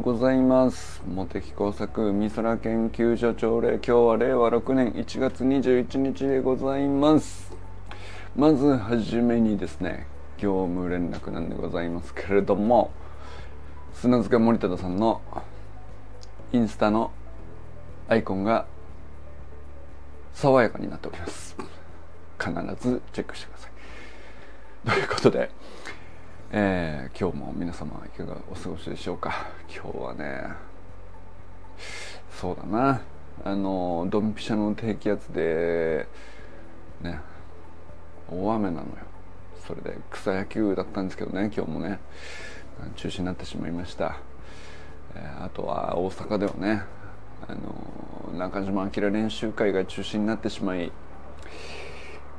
うございます。茂木工作美空研究所朝礼今日は令和6年1月21日でございます。まずはじめにですね業務連絡なんでございますけれども砂塚森忠さんのインスタのアイコンが爽やかになっております。必ずチェックしてください。ということでえー、今日も皆様いかがお過ごしでしょうか？今日はねそうだな。あのドンピシャの低気圧でね大雨なのよ。それで草野球だったんですけどね今日もね中止になってしまいました、えー、あとは大阪ではねあの中島明練習会が中止になってしまい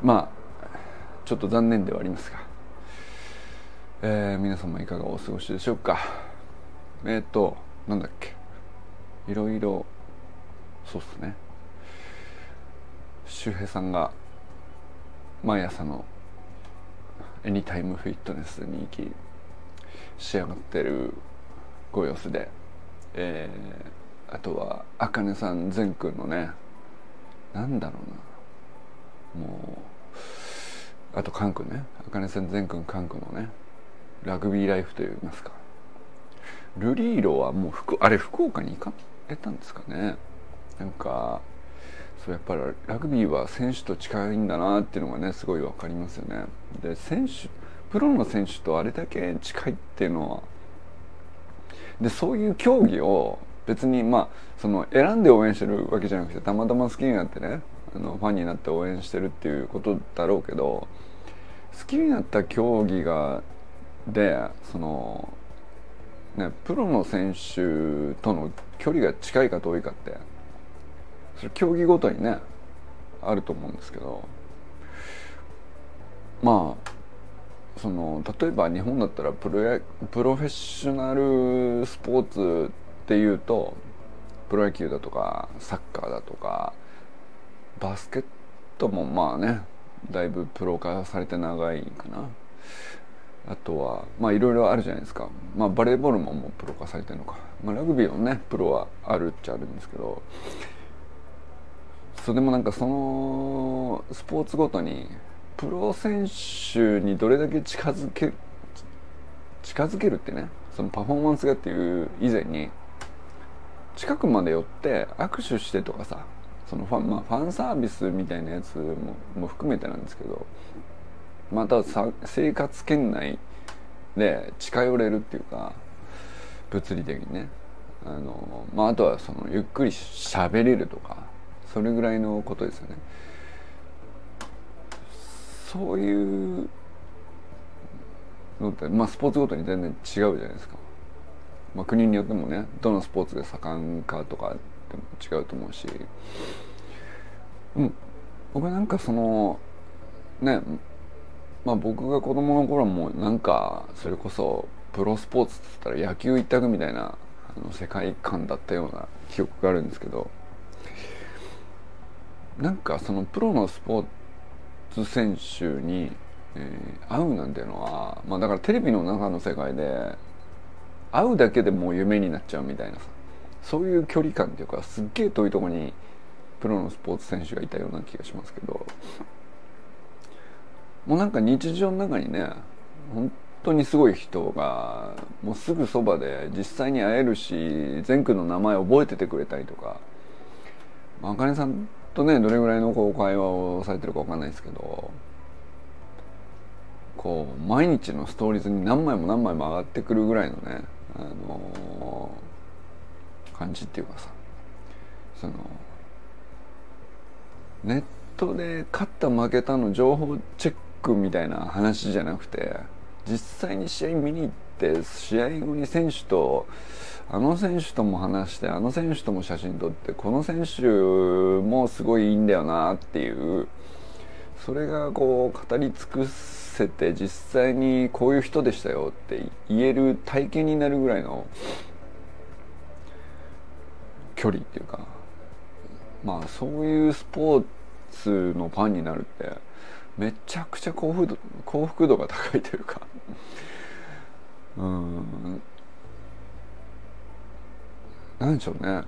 まあちょっと残念ではありますがえー、皆様いかがお過ごしでしょうか？えっ、ー、となんだっけ？いろいろそうっすね。周平さんが毎朝のエニタイムフィットネスに行き仕上がってるご様子で、えー、あとはあかねさん善くんのねなんだろうな。もうあとカン君ね。あかねさん善くんカン君のねラグビーライフといいますか。ルリーロはもう福あれ福岡に行かれたんですかね。なんかそうやっぱりラグビーは選手と近いんだなっていうのがねすごい分かりますよね。で選手プロの選手とあれだけ近いっていうのはでそういう競技を別にまあその選んで応援してるわけじゃなくてたまたま好きになってねあのファンになって応援してるっていうことだろうけど好きになった競技がでそのねプロの選手との距離が近いか遠いかってそれ競技ごとにねあると思うんですけどまあその例えば日本だったらプロプロフェッショナルスポーツっていうとプロ野球だとかサッカーだとかバスケットもまあねだいぶプロ化されて長いかな。あとはまあいろいろあるじゃないですか、まあ、バレーボールももうプロ化されてるのか、まあ、ラグビーのねプロはあるっちゃあるんですけど。それでもなんかそのスポーツごとにプロ選手にどれだけ近づけ近づけるってねそのパフォーマンスがっていう以前に近くまで寄って握手してとかさそのファン,、まあ、ファンサービスみたいなやつもも含めてなんですけどまた生活圏内で近寄れるっていうか物理的にね。あの、まあ、あとはそのゆっくり喋れるとかそれぐらいのことですよね。そういうのって、まあ、スポーツごとに全然違うじゃないですか、まあ、国によってもねどのスポーツが盛んかとかでも違うと思うし、うん、僕はなんかそのねまあ僕が子供の頃もなんかそれこそプロスポーツって言ったら野球一択みたいなあの世界観だったような記憶があるんですけどなんかそのプロのスポーツ選手に、えー、会うなんていうのはまあだからテレビの中の世界で会うだけでもう夢になっちゃうみたいなさそういう距離感っていうかすっげえ遠いとこにプロのスポーツ選手がいたような気がしますけどもうなんか日常の中にね本当にすごい人がもうすぐそばで実際に会えるし善くんの名前覚えててくれたりとか。あかねさんとねどれぐらいのこう会話をされてるか分かんないですけどこう毎日のストーリーズに何枚も何枚も上がってくるぐらいのね、あのー、感じっていうかさそのネットで勝った負けたの情報チェックククみたいな話じゃなくて実際に試合見に行って試合後に選手とあの選手とも話してあの選手とも写真撮ってこの選手もすごいいいんだよなっていうそれがこう語り尽くせて実際にこういう人でしたよって言える体験になるぐらいの距離っていうかまあそういうスポーツのファンになるってめちゃくちゃ幸福度幸福度が高いというか。うん。なんでしょうね。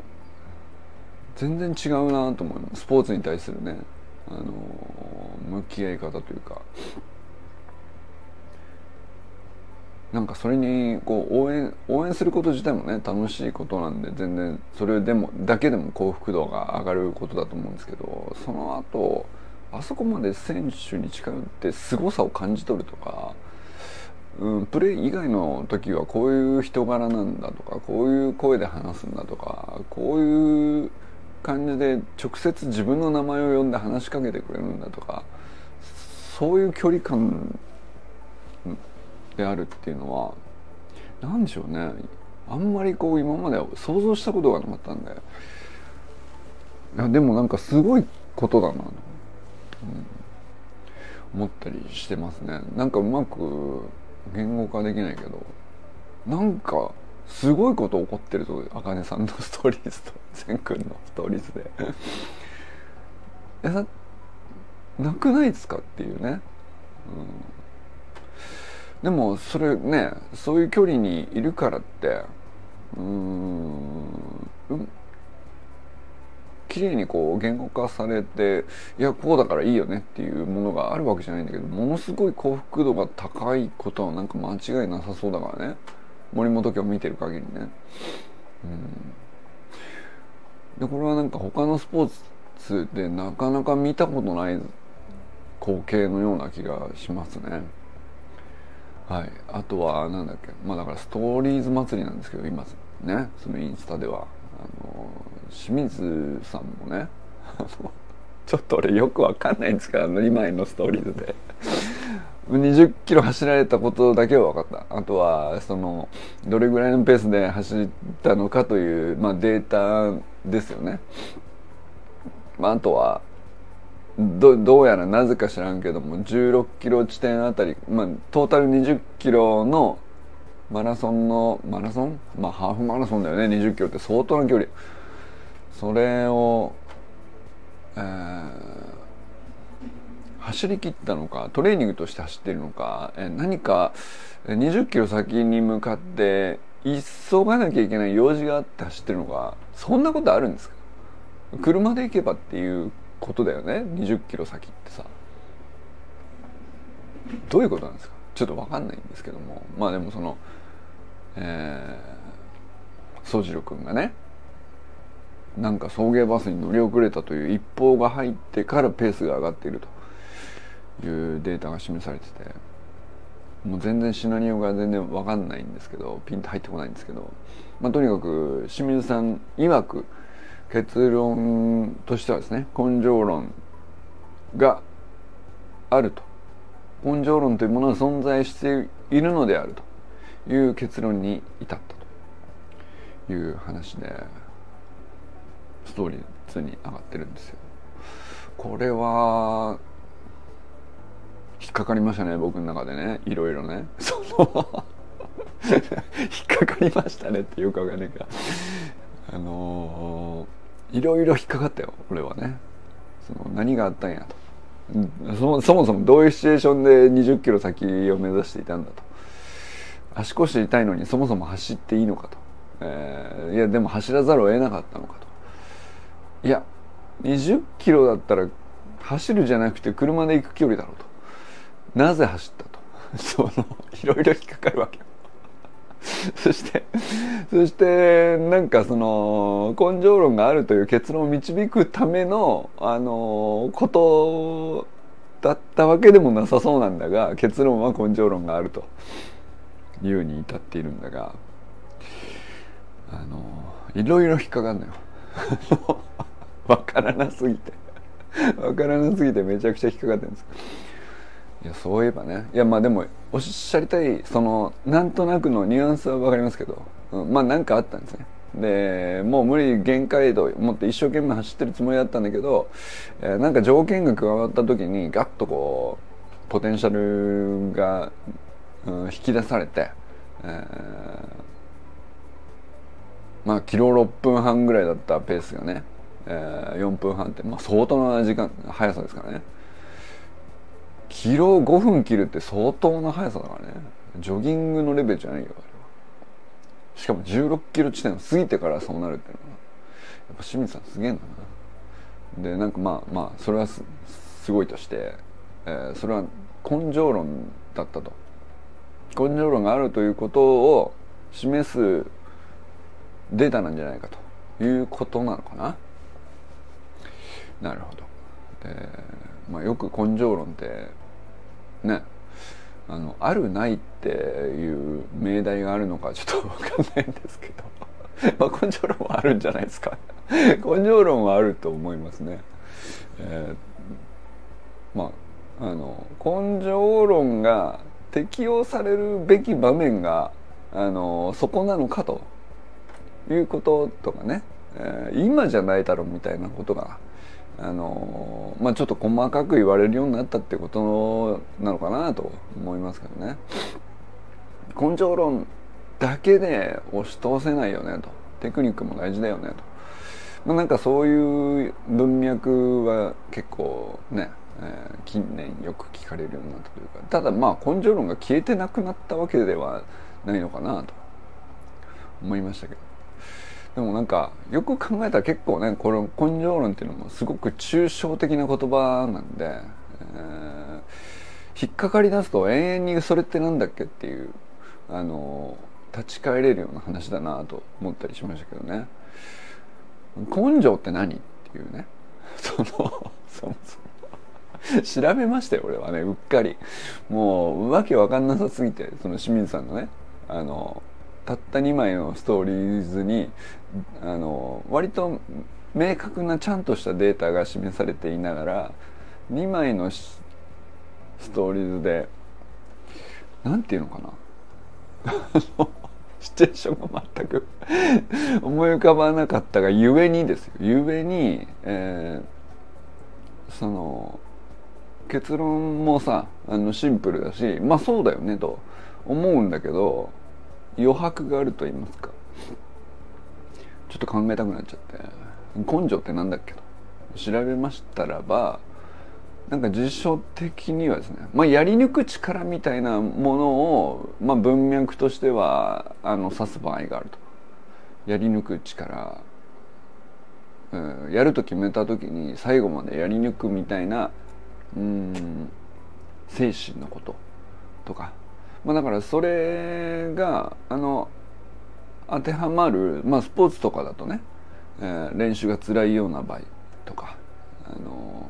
全然違うなと思う。スポーツに対するね。あの向き合い方というか。なんかそれにこう応援応援すること自体もね楽しいことなんで全然それでもだけでも幸福度が上がることだと思うんですけどその後あそこまで選手に近寄って凄さを感じ取るとか、うん、プレー以外の時はこういう人柄なんだとかこういう声で話すんだとかこういう感じで直接自分の名前を呼んで話しかけてくれるんだとかそういう距離感であるっていうのは何でしょうね。あんまりこう今まで想像したことがなかったんで。いやでもなんかすごいことだなと、うん、思ったりしてますね。なんかうまく言語化できないけどなんかすごいこと起こってるとあかねさんのストーリーズと善くんのストーリーズで。えなくないですかっていうね、うん。でもそれねそういう距離にいるからってうん綺麗にこう言語化されていやこうだからいいよねっていうものがあるわけじゃないんだけどものすごい幸福度が高いことはなんか間違いなさそうだからね。森本家を見てる限りね。うん、でこれはなんか他のスポーツでなかなか見たことない光景のような気がしますね。はい、あとはなんだっけ。まあだからストーリーズ祭りなんですけど今ね。そのインスタでは。の清水さんもね ちょっと俺よくわかんないんですから2枚のストーリーズで。20キロ走られたことだけは分かった。あとはそのどれぐらいのペースで走ったのかという、まあ、データですよね、まあ、あとはどどうやらなぜか知らんけども16キロ地点あたり、まあ、トータル20キロのマラソンのマラソン？まあハーフマラソンだよね。20キロって相当な距離。それを、えー、走り切ったのか？トレーニングとして走ってるのか、えー、何か20キロ先に向かって急がなきゃいけない用事があって走ってるのか？そんなことあるんですか？車で行けばっていうことだよね？20キロ先ってさ。どういうことなんですか？ちょっと分かんないんですけども。まあでもそのえー、宗次郎君がねなんか送迎バスに乗り遅れたという一報が入ってからペースが上がっているというデータが示されててもう全然シナリオが全然分かんないんですけどピンと入ってこないんですけど、まあ、とにかく清水さん曰く結論としてはですね根性論があると。根性論というものは存在しているのであると。いう結論に至ったという話でストーリー2に上がってるんですよ。これは引っかかりましたね僕の中でね。いろいろね。その引っかかりましたねっていうかわかんないかあのーいろいろ引っかかったよ俺はね。その何があったんやと。そそもそもどういうシチュエーションで20キロ先を目指していたんだと。足腰痛いのにそもそも走っていいのかと、えー、いやでも走らざるを得なかったのかと。いや20キロだったら走るじゃなくて車で行く距離だろうと。なぜ走ったと。そのいろいろ引っかかるわけ。そしてそしてなんかその根性論があるという結論を導くためのあのことだったわけでもなさそうなんだが結論は根性論があると。いうに至っているんだがあのいろいろ引っかかんのよ。わからなすぎて。わからなすぎてめちゃくちゃ引っかかってるんです。いやそういえばね。いやまあでもおっしゃりたいそのなんとなくのニュアンスは分かりますけど、うん、まあ何かあったんですね。でもう無理限界度持って一生懸命走ってるつもりだったんだけど、えー、なんか条件が加わった時にガッとこうポテンシャルが、引き出されて、えー、まあキロ6分半ぐらいだったペースがね、えー、4分半って、まあ、相当な時間速さですからね。キロ5分切るって相当な速さだからね。ジョギングのレベルじゃないよあれは。しかも16キロ地点を過ぎてからそうなるっていうのはやっぱ清水さんすげえんだな。でなんかまあまあそれはすごいとして、えー、それは根性論だったと。根性論があるということを示すデータなんじゃないかということなのかな。なるほど。で、まあ、よく根性論ってねあのあるないっていう命題があるのかちょっと分かんないんですけど。まあ根性論はあるんじゃないですか。根性論はあると思いますね、えー、まああの根性論が適用されるべき場面があのそこなのかということとかね、えー、今じゃないだろうみたいなことがあのまあちょっと細かく言われるようになったってことなのかなと思いますけどね。根性論だけで押し通せないよねと。テクニックも大事だよねと、まあ、なんかそういう文脈は結構ね、えー、近年よく聞かれるようになったというかただまあ根性論が消えてなくなったわけではないのかなと思いましたけどでもなんかよく考えたら結構ねこの根性論っていうのもすごく抽象的な言葉なんで、えー、引っかかり出すと永遠にそれってなんだっけっていうあの立ち返れるような話だなと思ったりしましたけどね。根性って何っていうね。そのそもそ 調べましたよ俺はねうっかり。もうわけわかんなさすぎてその清水さんのねあのたった2枚のストーリーズにあの割と明確なちゃんとしたデータが示されていながら2枚のストーリーズで何て言うのかな。シチュエーションが全く思い浮かばなかったがゆえにですよ。ゆえに、えー、その結論もさあのシンプルだしまあそうだよねと思うんだけど余白があると言いますか。ちょっと考えたくなっちゃって。根性ってなんだっけと。調べましたらばなんか辞書的にはですね、まあ、やり抜く力みたいなものを、まあ、文脈としてはあの指す場合があると。やり抜く力、うん、やると決めた時に最後までやり抜くみたいなうん精神のこととかまあ、だからそれがあの当てはまる、まあ、スポーツとかだとね、えー、練習が辛いような場合とかあの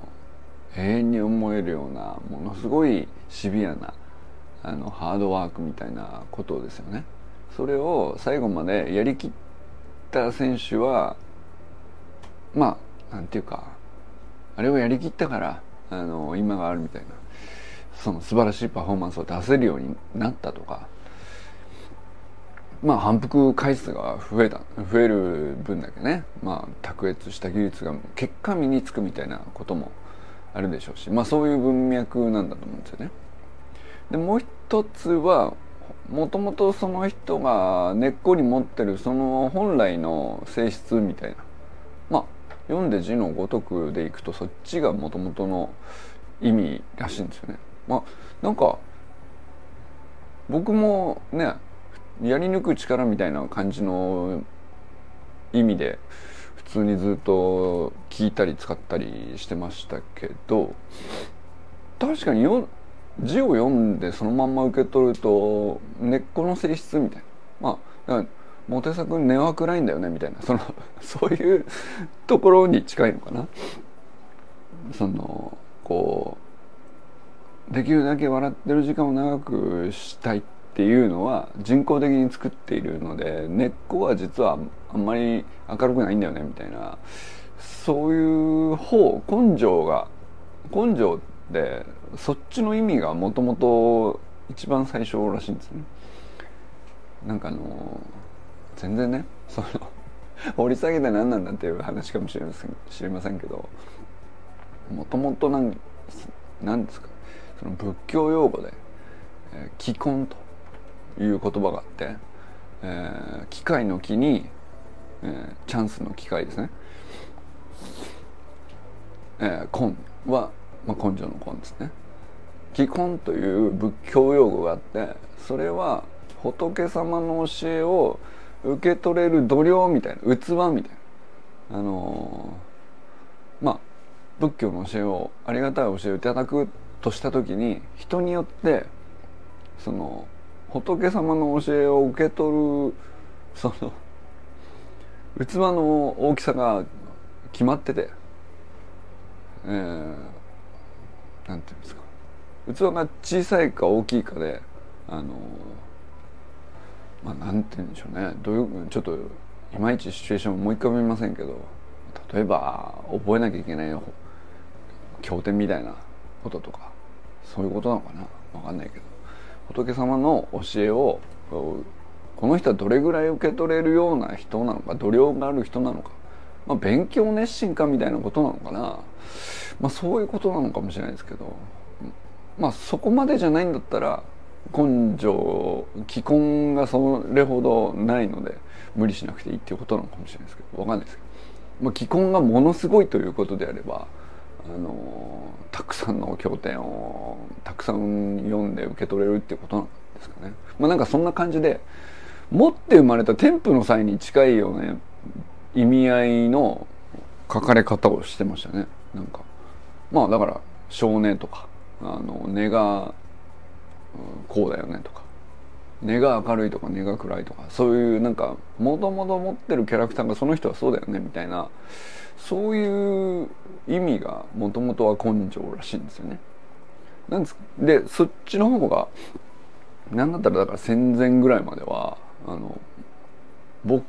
永遠に思えるようなものすごいシビアなあのハードワークみたいなことですよね。それを最後までやりきった選手はまあなんていうかあれをやりきったからあの今があるみたいなその素晴らしいパフォーマンスを出せるようになったとかまあ反復回数が増えた増える分だけねまあ卓越した技術が結果身につくみたいなこともあるでしょうしまあそういう文脈なんだと思うんですよね。でもう一つはもともとその人が根っこに持ってるその本来の性質みたいな読んで字のごとくでいくとそっちがもともとの意味らしいんですよね。まあなんか僕もねやり抜く力みたいな感じの意味で普通にずっと聞いたり使ったりしてましたけど確かによ字を読んでそのまんま受け取ると根っこの性質みたいなまあモテ作根は暗いんだよねみたいな。その そういうところに近いのかな。そのこうできるだけ笑ってる時間を長くしたいっていうのは人工的に作っているので根っこは実はあんまり明るくないんだよねみたいな。そういう方根性が根性でそっちの意味がもともと一番最初らしいんですね。なんかあの全然ねその 掘り下げて何なんだっていう話かもしれません知りませんけどもともとなんなんですかその仏教用語で「えー、根」という言葉があって、えー、機械の木に、えー、チャンスの機械ですね。えー、根は、まあ、根性の根ですね。気根という仏教用語があってそれは仏様の教えを、受け取れる度量みたいな器みたいな。あのまあ仏教の教えをありがたい教えをいただくとした時に人によってその仏様の教えを受け取るその器の大きさが決まってて、えー、なんていうんですか。器が小さいか大きいかであのまあなんて言うんでしょうね。どういうちょっといまいちシチュエーションもう一回見ませんけど例えば覚えなきゃいけない経典みたいなこととかそういうことなのかな？分かんないけど。仏様の教えをこの人はどれぐらい受け取れるような人なのか度量がある人なのか、まあ、勉強熱心かみたいなことなのかな、まあ、そういうことなのかもしれないですけど。まあそこまでじゃないんだったら根性既婚がそれほどないので無理しなくていいっていうことなのかもしれないですけど分かんないですけど、まあ、既婚がものすごいということであればあのたくさんの経典をたくさん読んで受け取れるっていうことなんですかね。まあ、なんかそんな感じで持って生まれた添付の際に近いような意味合いの書かれ方をしてましたね。なんかまあだから少年とかあの根がこうだよねとか。根が明るいとか根が暗いとか。そういうなんかもともと持ってるキャラクターがその人はそうだよねみたいな。そういう意味がもともとは根性らしいんですよね。なんですでそっちの方が何だったらだから戦前ぐらいまではあの僕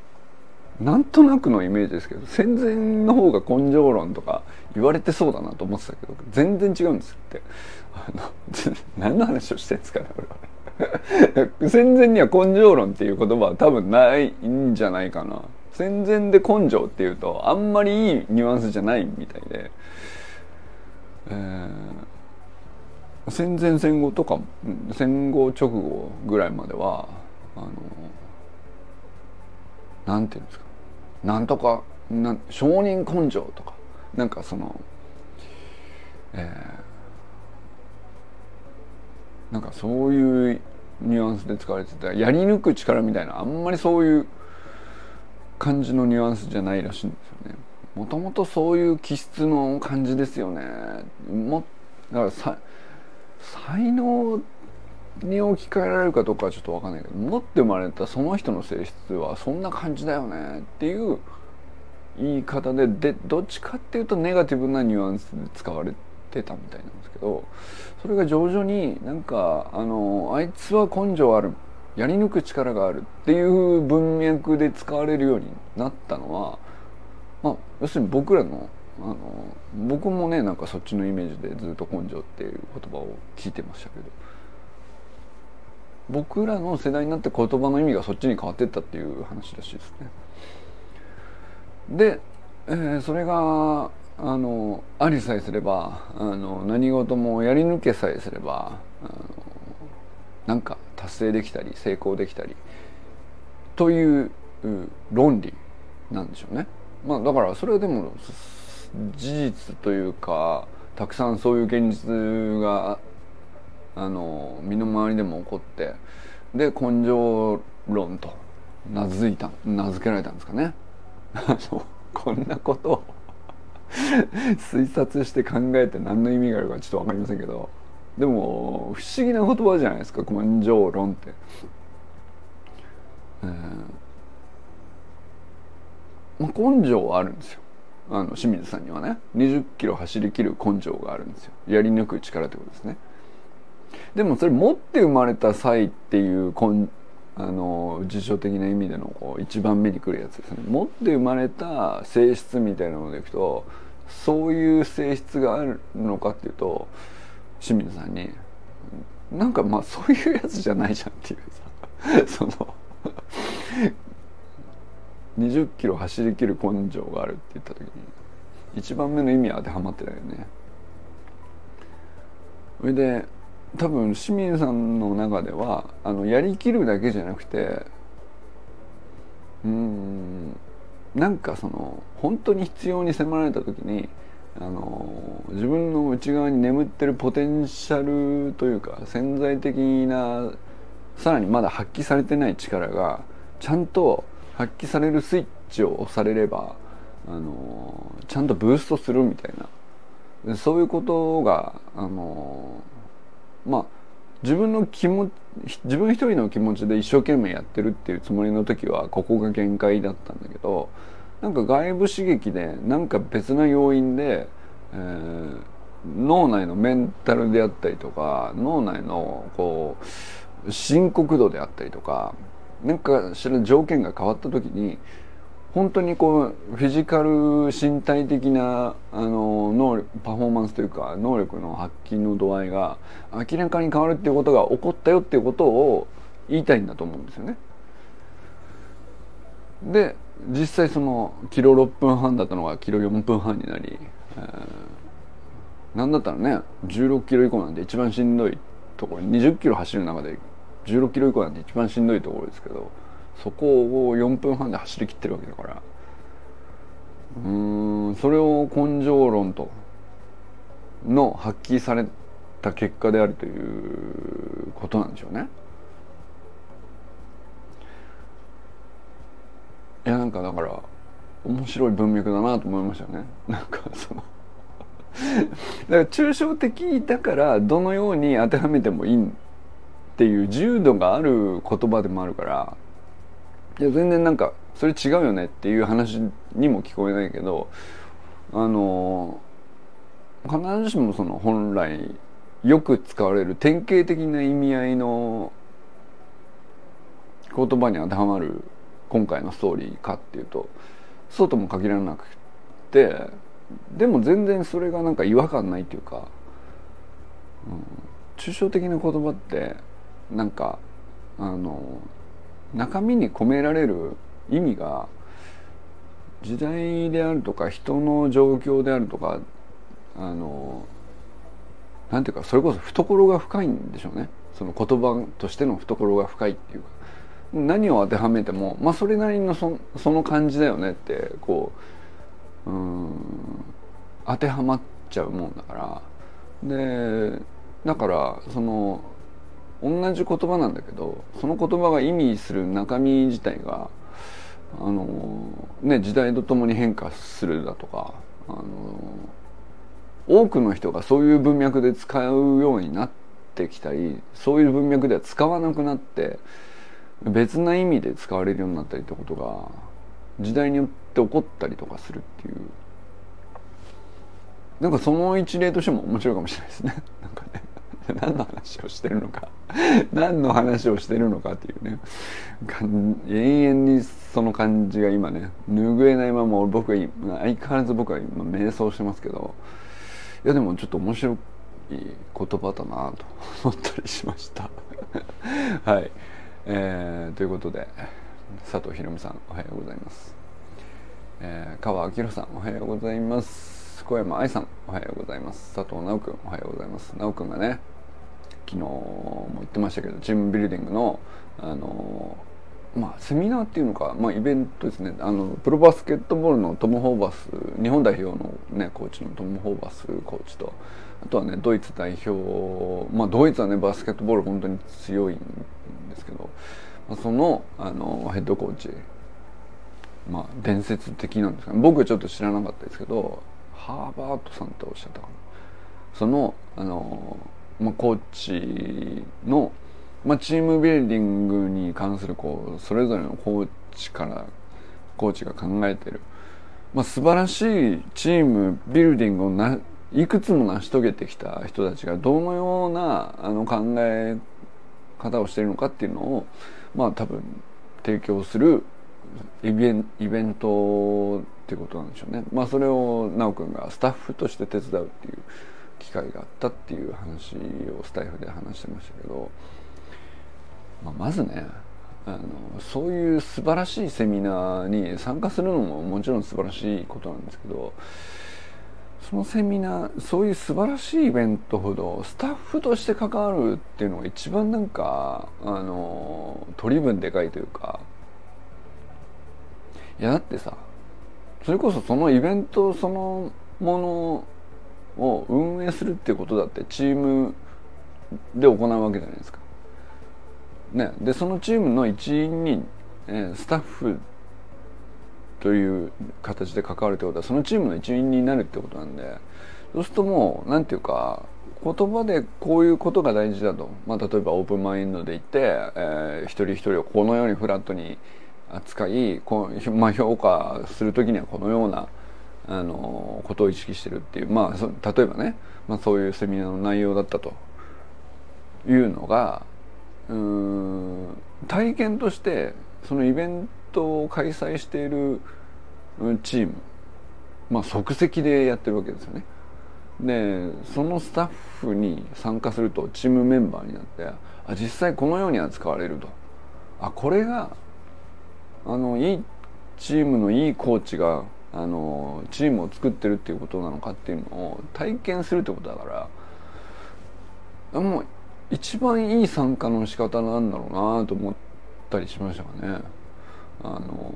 なんとなくのイメージですけど戦前の方が根性論とか言われてそうだなと思ってたけど全然違うんですって。何の話をしてんですかね俺は戦前には根性論っていう言葉は多分ないんじゃないかな。戦前で根性っていうとあんまりいいニュアンスじゃないみたいで、えー、戦前戦後とか戦後直後ぐらいまではあのなんていうんですか。なんとかな承認根性とか。なんかその、えー、なんかそういうニュアンスで使われてたやり抜く力みたいなあんまりそういう感じのニュアンスじゃないらしいんですよね。もともとそういう気質の感じですよね。もだからさ才能に置き換えられるかどうかはちょっと分かんないけど持って生まれたその人の性質はそんな感じだよねっていう言い方ででどっちかっていうとネガティブなニュアンスで使われてたみたいなんでどそれが徐々になんかあのあいつは根性あるやり抜く力があるっていう文脈で使われるようになったのは、まあ、要するに僕らのあの僕もねなんかそっちのイメージでずっと根性っていう言葉を聞いてましたけど僕らの世代になって言葉の意味がそっちに変わってったっていう話らしいですね。で、えー、それがあのありさえすればあの何事もやり抜けさえすればあのなんか達成できたり成功できたりという論理なんでしょうね。まあ、だからそれはでも事実というかたくさんそういう現実があの身の回りでも起こってで根性論と名付いた名付けられたんですかね。こんなこと 推察して考えて何の意味があるかちょっと分かりませんけど。でも不思議な言葉じゃないですか根性論って。えーまあ、根性はあるんですよ。あの清水さんにはね。20キロ走りきる根性があるんですよ。やり抜く力ってことですね。でもそれ持って生まれた際っていう根あの辞書的な意味でのこう一番目に来るやつですね。持って生まれた性質みたいなのでいくとそういう性質があるのかっていうと清水さんになんかまあそういうやつじゃないじゃんっていうさ その20キロ走りきる根性があるって言った時に一番目の意味は当てはまってないよね。それで多分清水さんの中ではあのやりきるだけじゃなくてうんなんかその本当に必要に迫られた時にあの自分の内側に眠ってるポテンシャルというか潜在的なさらにまだ発揮されてない力がちゃんと発揮されるスイッチを押されればあのちゃんとブーストするみたいな。そういうことがあのまあ自分の気持自分一人の気持ちで一生懸命やってるっていうつもりの時はここが限界だったんだけどなんか外部刺激でなんか別な要因で、えー、脳内のメンタルであったりとか脳内のこう深刻度であったりとか何かしら条件が変わった時に本当にこうフィジカル身体的なあの能力パフォーマンスというか能力の発揮の度合いが明らかに変わるっていうことが起こったよっていうことを言いたいんだと思うんですよね。で実際そのキロ6分半だったのがキロ4分半になり、えー、なんだったらね16キロ以降なんて一番しんどいところ20キロ走る中で16キロ以降なんて一番しんどいところですけど。そこを4分半で走りきってるわけだからうんそれを根性論との発揮された結果であるということなんでしょうね。いやなんかだから面白い文脈だなと思いましたね。なんかその だから抽象的だからどのように当てはめてもいいっていう自由度がある言葉でもあるからいや全然なんかそれ違うよねっていう話にも聞こえないけどあの必ずしもその本来よく使われる典型的な意味合いの言葉に当てはまる今回のストーリーかっていうとそうとも限らなくてでも全然それがなんか違和感ないっていうか、うん、抽象的な言葉ってなんかあの中身に込められる意味が時代であるとか人の状況であるとかあのなんていうかそれこそ懐が深いんでしょうね。その言葉としての懐が深いっていうか。何を当てはめてもまあそれなりのそその感じだよねってこううん当てはまっちゃうもんだから。でだからその同じ言葉なんだけどその言葉が意味する中身自体があの、ね、時代とともに変化するだとかあの多くの人がそういう文脈で使うようになってきたりそういう文脈では使わなくなって別な意味で使われるようになったりってことが時代によって起こったりとかするっていう。なんかその一例としても面白いかもしれないですね。なんかね。何の話をしてるのか。何の話をしてるのかっていうね。永遠にその感じが今ね拭えないまま僕は相変わらず僕は今瞑想してますけど。いやでもちょっと面白い言葉だなと。思ったりしました。はい、えー、ということで佐藤ひろみさんおはようございます、えー、川明さんおはようございます。小山愛さんおはようございます。佐藤直君おはようございます。直君がね昨日も言ってましたけどチームビルディングのあのまあセミナーっていうのか、まあ、イベントですね。あのプロバスケットボールのトム・ホーバス日本代表の、ね、コーチのトム・ホーバスコーチとあとはねドイツ代表まあドイツはねバスケットボール本当に強いんですけど、まあ、そのあのヘッドコーチまあ伝説的なんですかね僕ちょっと知らなかったですけどハーバートさんっておっしゃったかな。そのあのまあ、コーチの、まあ、チームビルディングに関するこうそれぞれのコーチからコーチが考えてる、まあ、素晴らしいチームビルディングをないくつも成し遂げてきた人たちがどのようなあの考え方をしているのかっていうのをまあ多分提供するイベントっていうことなんでしょうね。まあそれを奈くんがスタッフとして手伝うっていう機会があったっていう話をスタイフで話してましたけど、まあ、まずねあのそういう素晴らしいセミナーに参加するのももちろん素晴らしいことなんですけどそのセミナーそういう素晴らしいイベントほどスタッフとして関わるっていうのが一番なんかあの取り分でかいというか。いやだってさそれこそそのイベントそのものを運営するっていうことだってチームで行うわけじゃないですか。ね、でそのチームの一員に、えー、スタッフという形で関わるってことはそのチームの一員になるってことなんでそうするともう何て言うか言葉でこういうことが大事だと、まあ、例えばオープンマインドで言って、えー、一人一人をこのようにフラットに扱いこう、まあ、評価する時にはこのようなあのことを意識してるっていうまあ例えばね、まあ、そういうセミナーの内容だったというのがうん体験としてそのイベントを開催しているチームまあ即席でやってるわけですよね。でそのスタッフに参加するとチームメンバーになってあ実際このように扱われるとあこれがあのいいチームのいいコーチがあのチームを作ってるっていうことなのかっていうのを体験するってことだからもう一番いい参加の仕方なんだろうなと思ったりしましたかね。あの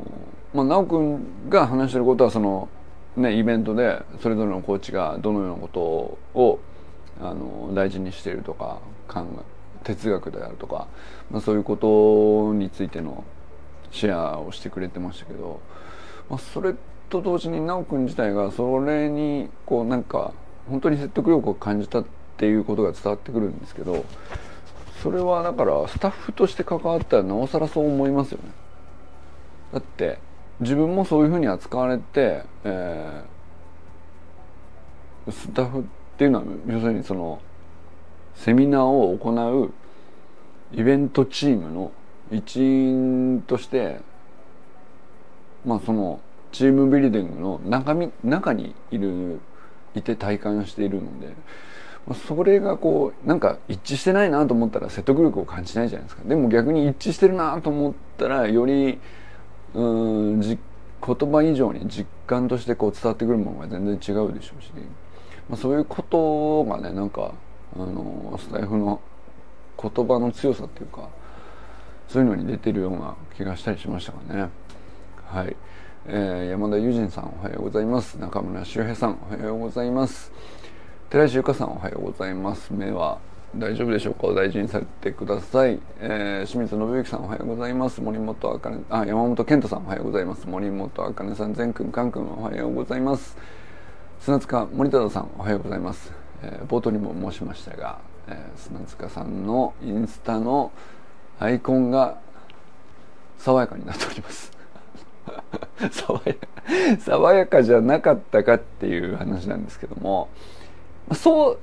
まあ、直君が話してることはそのね、イベントでそれぞれのコーチがどのようなことをあの大事にしているとか考え哲学であるとか、まあ、そういうことについてのシェアをしてくれてましたけど、まあ、それと同時に修くん自体がそれにこうなんか本当に説得力を感じたっていうことが伝わってくるんですけどそれはだからスタッフとして関わったらなおさらそう思いますよね。だって自分もそういうふうに扱われて、えー、スタッフっていうのは要するにそのセミナーを行うイベントチームの一員としてまあそのチームビルディングの中身中にいるいて体感しているのでそれがこうなんか一致してないなと思ったら説得力を感じないじゃないですか。でも逆に一致してるなと思ったらよりうん言葉以上に実感としてこう伝わってくるものが全然違うでしょうし、まあ、そういうことがねなんかあのスタイフの言葉の強さっていうかそういうのに出てるような気がしたりしましたかね。はい、えー、山田友人さんおはようございます。中村修平さんおはようございます。寺石由香さんおはようございます。目は大丈夫でしょうか？お大事にされてください、えー、清水信之さんおはようございます。森本あかねあ山本健太さんおはようございます。森本あかねさん善くんかんくんおはようございます。砂塚森忠さんおはようございます、えー、冒頭にも申しましたが、えー、砂塚さんのインスタのアイコンが爽やかになっております。爽や爽やかじゃなかったかっていう話なんですけどもそう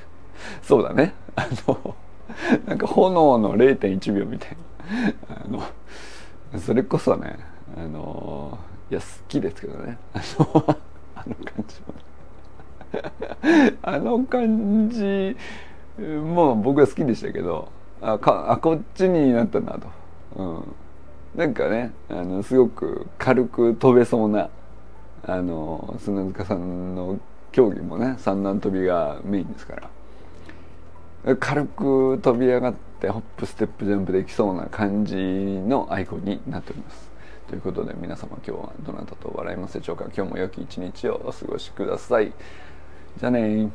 そうだね。あのなんか炎の0.1秒みたいな。あのそれこそねあのいや好きですけどね。あのあの感じもあの感じもう僕は好きでしたけどあかあこっちになったなと、うん、なんかねあのすごく軽く飛べそうなあの砂塚さんの競技もね三段跳びがメインですから軽く飛び上がってホップステップジャンプできそうな感じのアイコンになっております。ということで皆様今日はどなたと笑いますでしょうか？今日も良き一日をお過ごしください。じゃあね